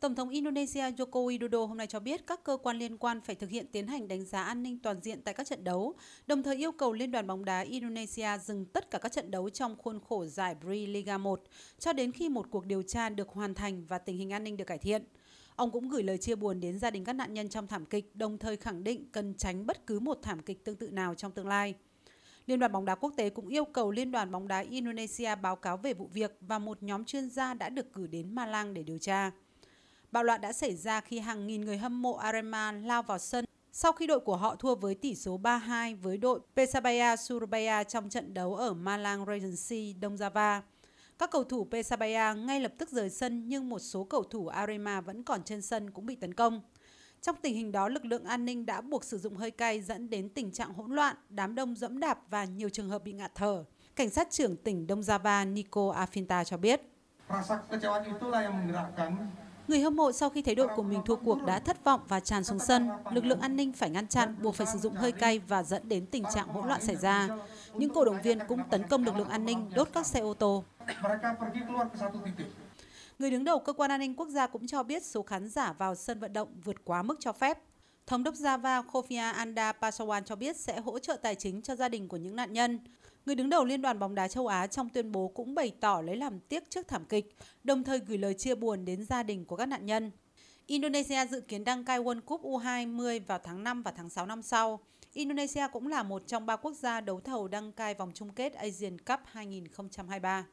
Tổng thống Indonesia Joko Widodo hôm nay cho biết các cơ quan liên quan phải thực hiện tiến hành đánh giá an ninh toàn diện tại các trận đấu, đồng thời yêu cầu Liên đoàn bóng đá Indonesia dừng tất cả các trận đấu trong khuôn khổ giải Bri Liga 1 cho đến khi một cuộc điều tra được hoàn thành và tình hình an ninh được cải thiện. Ông cũng gửi lời chia buồn đến gia đình các nạn nhân trong thảm kịch, đồng thời khẳng định cần tránh bất cứ một thảm kịch tương tự nào trong tương lai. Liên đoàn bóng đá quốc tế cũng yêu cầu Liên đoàn bóng đá Indonesia báo cáo về vụ việc và một nhóm chuyên gia đã được cử đến Malang để điều tra. Bạo loạn đã xảy ra khi hàng nghìn người hâm mộ Arema lao vào sân sau khi đội của họ thua với tỷ số 3-2 với đội Pesabaya Surabaya trong trận đấu ở Malang Regency, Đông Java. Các cầu thủ Pesabaya ngay lập tức rời sân nhưng một số cầu thủ Arema vẫn còn trên sân cũng bị tấn công. Trong tình hình đó, lực lượng an ninh đã buộc sử dụng hơi cay dẫn đến tình trạng hỗn loạn, đám đông dẫm đạp và nhiều trường hợp bị ngạt thở. Cảnh sát trưởng tỉnh Đông Java Nico Afinta cho biết. Người hâm mộ sau khi thấy đội của mình thua cuộc đã thất vọng và tràn xuống sân. Lực lượng an ninh phải ngăn chặn, buộc phải sử dụng hơi cay và dẫn đến tình trạng hỗn loạn xảy ra. Những cổ động viên cũng tấn công lực lượng an ninh, đốt các xe ô tô. Người đứng đầu cơ quan an ninh quốc gia cũng cho biết số khán giả vào sân vận động vượt quá mức cho phép. Thống đốc Java Kofia Anda Pasawan cho biết sẽ hỗ trợ tài chính cho gia đình của những nạn nhân. Người đứng đầu Liên đoàn bóng đá châu Á trong tuyên bố cũng bày tỏ lấy làm tiếc trước thảm kịch, đồng thời gửi lời chia buồn đến gia đình của các nạn nhân. Indonesia dự kiến đăng cai World Cup U20 vào tháng 5 và tháng 6 năm sau. Indonesia cũng là một trong ba quốc gia đấu thầu đăng cai vòng chung kết Asian Cup 2023.